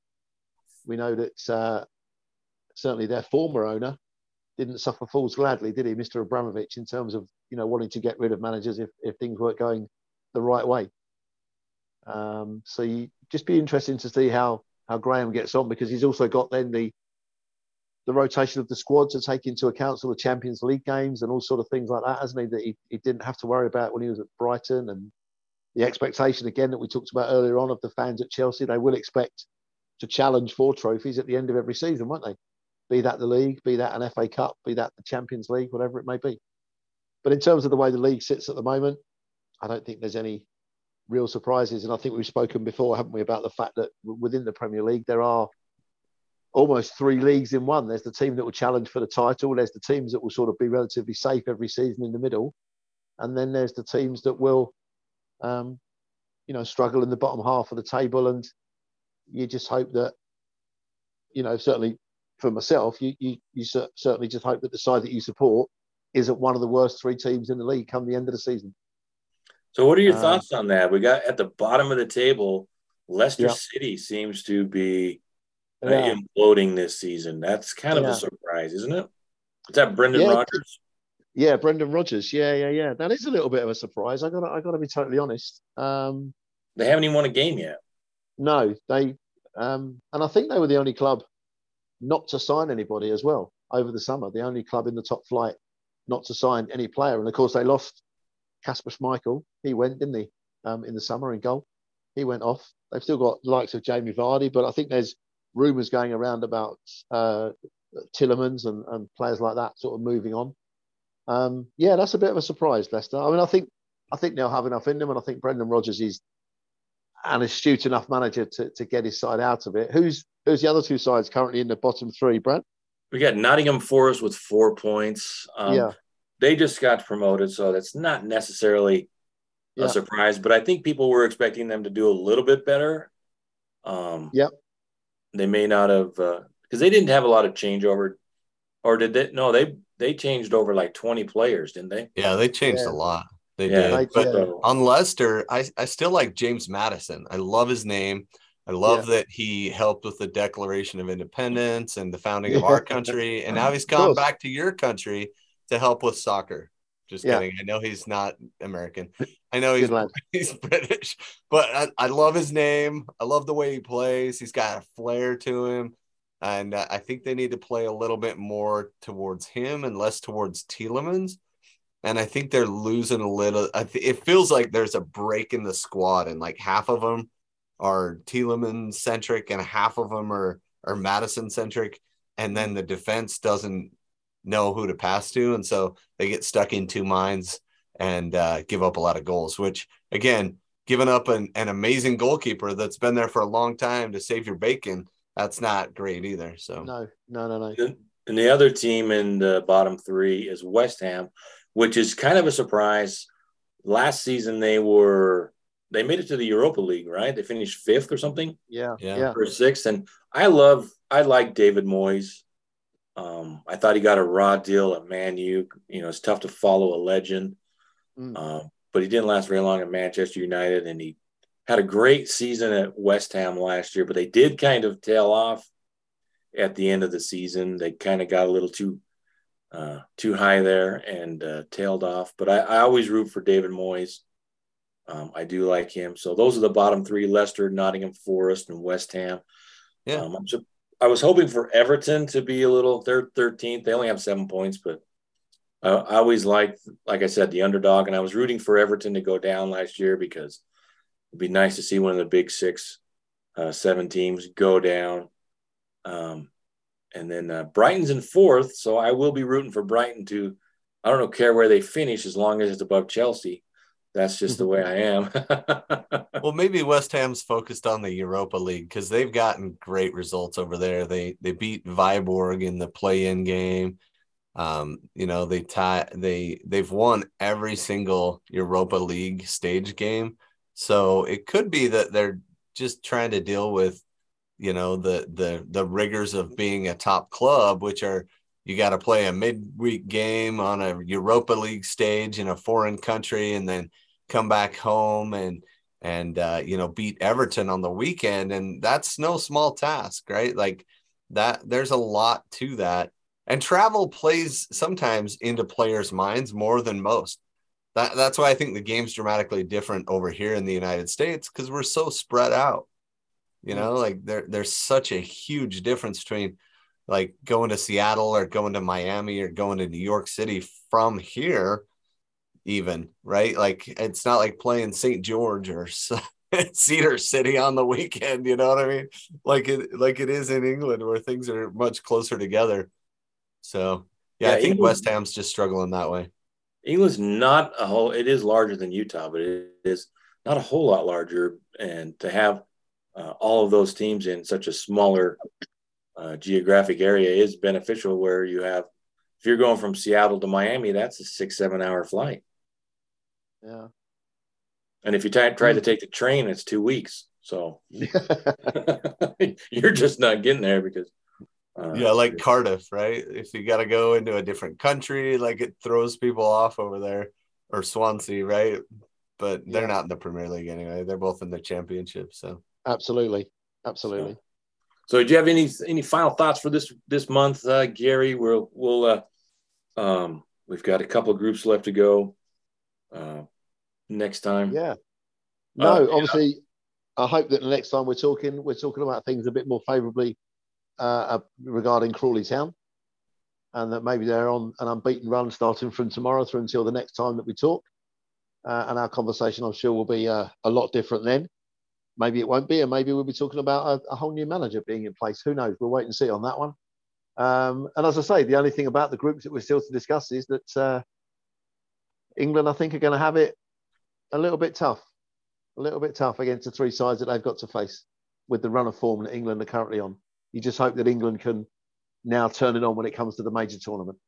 we know that uh, certainly their former owner didn't suffer fools gladly, did he, Mr. Abramovich, in terms of you know wanting to get rid of managers if, if things weren't going the right way. Um, so you just be interesting to see how how Graham gets on because he's also got then the the rotation of the squad to take into account sort of Champions League games and all sort of things like that, hasn't he? That he, he didn't have to worry about when he was at Brighton and the expectation again that we talked about earlier on of the fans at Chelsea, they will expect to challenge for trophies at the end of every season, won't they? Be that the league, be that an FA Cup, be that the Champions League, whatever it may be. But in terms of the way the league sits at the moment, I don't think there's any real surprises. And I think we've spoken before, haven't we, about the fact that within the Premier League there are almost three leagues in one. There's the team that will challenge for the title. There's the teams that will sort of be relatively safe every season in the middle, and then there's the teams that will, um, you know, struggle in the bottom half of the table. And you just hope that, you know, certainly for myself, you you, you certainly just hope that the side that you support isn't one of the worst three teams in the league come the end of the season. So, what are your uh, thoughts on that? We got at the bottom of the table, Leicester yeah. City seems to be uh, yeah. imploding this season. That's kind of yeah. a surprise, isn't it? Is that Brendan Rodgers? Yeah, Brendan Rodgers. Yeah, yeah, yeah. That is a little bit of a surprise. I got, I got to be totally honest. Um, they haven't even won a game yet. No, they, um, and I think they were the only club not to sign anybody as well over the summer. The only club in the top flight not to sign any player, and of course they lost Kasper Schmeichel, he went, didn't he, um, in the summer in goal? He went off. They've still got the likes of Jamie Vardy, but I think there's rumours going around about uh, Tielemans and, and, players like that sort of moving on. Um, yeah, that's a bit of a surprise, Leicester. I mean, I think I think they'll have enough in them, and I think Brendan Rodgers is an astute enough manager to, to get his side out of it. Who's who's the other two sides currently in the bottom three, Brent? we got Nottingham Forest with four points. Um, yeah, they just got promoted, so that's not necessarily Yeah. a surprise. But I think people were expecting them to do a little bit better. Um, Yep. They may not have because they didn't have a lot of changeover, or did they? No, they they changed over like twenty players, didn't they? Yeah, they changed Yeah. a lot. They Yeah, did. Right, but yeah. On Leicester, I, I still like James Maddison. I love his name. I love that he helped with the Declaration of Independence and the founding of our country. And now he's Of gone back to your country to help with soccer. Just Yeah. kidding. I know he's not American. I know he's he's British, but I, I love his name. I love the way he plays. He's got a flair to him. And uh, I think they need to play a little bit more towards him and less towards Tielemans. And I think they're losing a little. I th- it feels like there's a break in the squad, and like half of them are Tielemans centric, and half of them are are Maddison centric. And then the defense doesn't know who to pass to, and so they get stuck in two minds and uh, give up a lot of goals. Which again, giving up an, an amazing goalkeeper that's been there for a long time to save your bacon, that's not great either. So No, no, no, no. And the other team in the bottom three is West Ham, which is kind of a surprise. Last season they were they made it to the Europa League, right? They finished fifth or something Yeah, Yeah. yeah, or sixth. And I love I like David Moyes. Um, I thought he got a raw deal at Man U. You know, it's tough to follow a legend. Mm. Um, but he didn't last very long at Manchester United, and he had a great season at West Ham last year. But they did kind of tail off at the end of the season. They kind of got a little too uh, too high there and uh, tailed off. But I, I always root for David Moyes. Um, I do like him. So those are the bottom three: Leicester, Nottingham Forest, and West Ham. Yeah. Um, I'm su- I was hoping for Everton to be a little. They're 13th. They only have seven points, but I, I always liked, like I said, the underdog, and I was rooting for Everton to go down last year because it'd be nice to see one of the big six, uh, seven teams go down. Um, and then uh, Brighton's in fourth, so I will be rooting for Brighton to. I don't care where they finish as long as it's above Chelsea. That's just the way I am. well, maybe West Ham's focused on the Europa League because they've gotten great results over there. They they beat Viborg in the play-in game. Um, you know, they tie they they've won every single Europa League stage game. So it could be that they're just trying to deal with, you know, the the the rigors of being a top club, which are you got to play a midweek game on a Europa League stage in a foreign country and then come back home and and uh, you know beat Everton on the weekend, and that's no small task, right? Like that, there's a lot to that, and travel plays sometimes into players' minds more than most. That that's why I think the game's dramatically different over here in the United States because we're so spread out. You know, like there there's such a huge difference between like going to Seattle or going to Miami or going to New York City from here even right like it's not like playing st george or cedar city on the weekend you know what i mean like it like it is in england where things are much closer together so yeah, Yeah, i think England- west ham's just struggling that way England's not a whole. It is larger than Utah, but it is not a whole lot larger. And to have uh, all of those teams in such a smaller uh, geographic area is beneficial. Where you have, if you're going from Seattle to Miami, that's a six seven hour flight. Yeah. And if you try, try to take the train, it's two weeks. So you're just not getting there because. Uh, yeah like cardiff right if you got to go into a different country like it throws people off over there or swansea right but they're Yeah. not in the premier league anyway they're both in the championship so absolutely, absolutely. So, do you have any any final thoughts for this this month, uh, Gary? We'll we'll uh, um, we've got a couple of groups left to go. Uh, next time, Yeah. No, Uh, obviously, I hope that the next time we're talking, we're talking about things a bit more favourably uh, uh, regarding Crawley Town, and that maybe they're on an unbeaten run starting from tomorrow through until the next time that we talk. Uh, and our conversation, I'm sure, will be uh, a lot different then. Maybe it won't be, and maybe we'll be talking about a, a whole new manager being in place. Who knows? We'll wait and see on that one. Um, and as I say, the only thing about the groups that we're still to discuss is that uh, England, I think, are going to have it a little bit tough, a little bit tough against the three sides that they've got to face with the run of form that England are currently on. You just hope that England can now turn it on when it comes to the major tournament.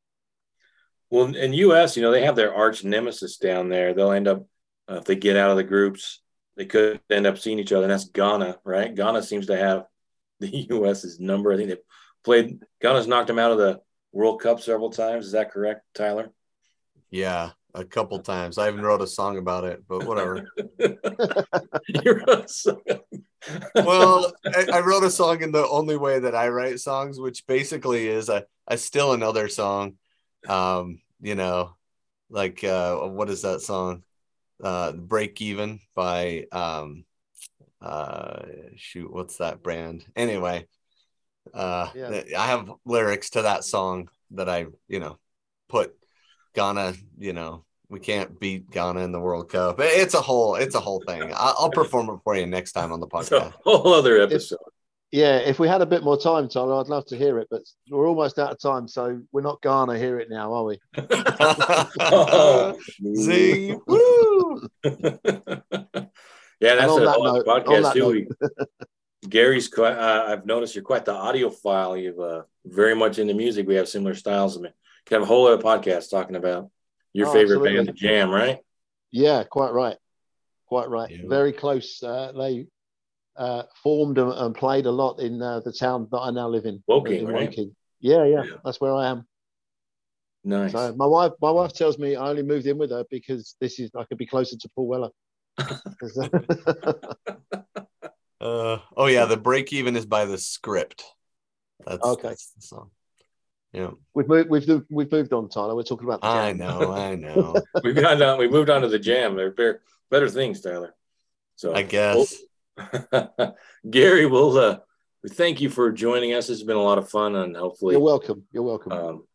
Well, in US, you know, they have their arch nemesis down there. They'll end up uh, if they get out of the groups, they could end up seeing each other, and that's Ghana, right? Ghana seems to have the US's number. I think they played. Ghana's knocked them out of the World Cup several times. Is that correct, Tyler? Yeah, a couple times. I even wrote a song about it, but whatever. you wrote a song. well, I, I, wrote a song in the only way that I write songs, which basically is a, a still another song. Um, you know, like uh, what is that song? Uh, Break Even by um, uh, shoot, what's that brand? Anyway, uh, yeah. I have lyrics to that song that I, you know, put Ghana, you know, we can't beat Ghana in the World Cup. It's a whole, it's a whole thing. I'll perform it for you next time on the podcast. It's a whole other episode. If, yeah, if we had a bit more time, Tyler, I'd love to hear it, but we're almost out of time, so we're not gonna hear it now, are we? oh, zing! Woo! yeah, that's a that note, podcast too. Gary's quite. Uh, I've noticed you're quite the audiophile. You've uh, very much into music. We have similar styles. I mean, you have a whole other podcast talking about your oh, favorite absolutely. band, The Jam, right? Yeah, quite right. Quite right. Yeah. Very close. Uh, they uh, formed and, and, played a lot in uh, the town that I now live in. Woking, in right? Woking. Yeah, yeah, yeah, that's where I am. Nice. So my wife, my wife tells me I only moved in with her because this is I could be closer to Paul Weller. uh, oh yeah, the break even is by the script. That's okay. That's the song. Yeah, we've moved. We've we've moved on, Tyler. We're talking about. I know. I know. we've gone down. We moved on to the jam. They're better, better things, Tyler. So I guess. Gary, we'll uh, thank you for joining us. It's been a lot of fun, and hopefully, you're welcome. You're welcome. Um,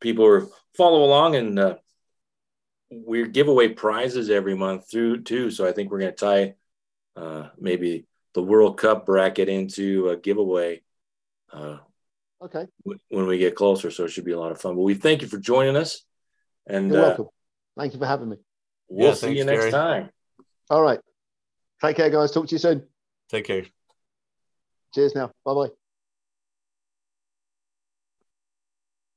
people are follow along, and uh, we give away prizes every month through too. So I think we're going to tie uh, maybe the World Cup bracket into a giveaway. Uh, okay. when we get closer, so it should be a lot of fun. But we thank you for joining us, and you're uh, welcome. Thank you for having me. We'll yeah, see thanks, you next Gary. time. All right. Take care, guys. Talk to you soon. Take care. Cheers now. Bye bye.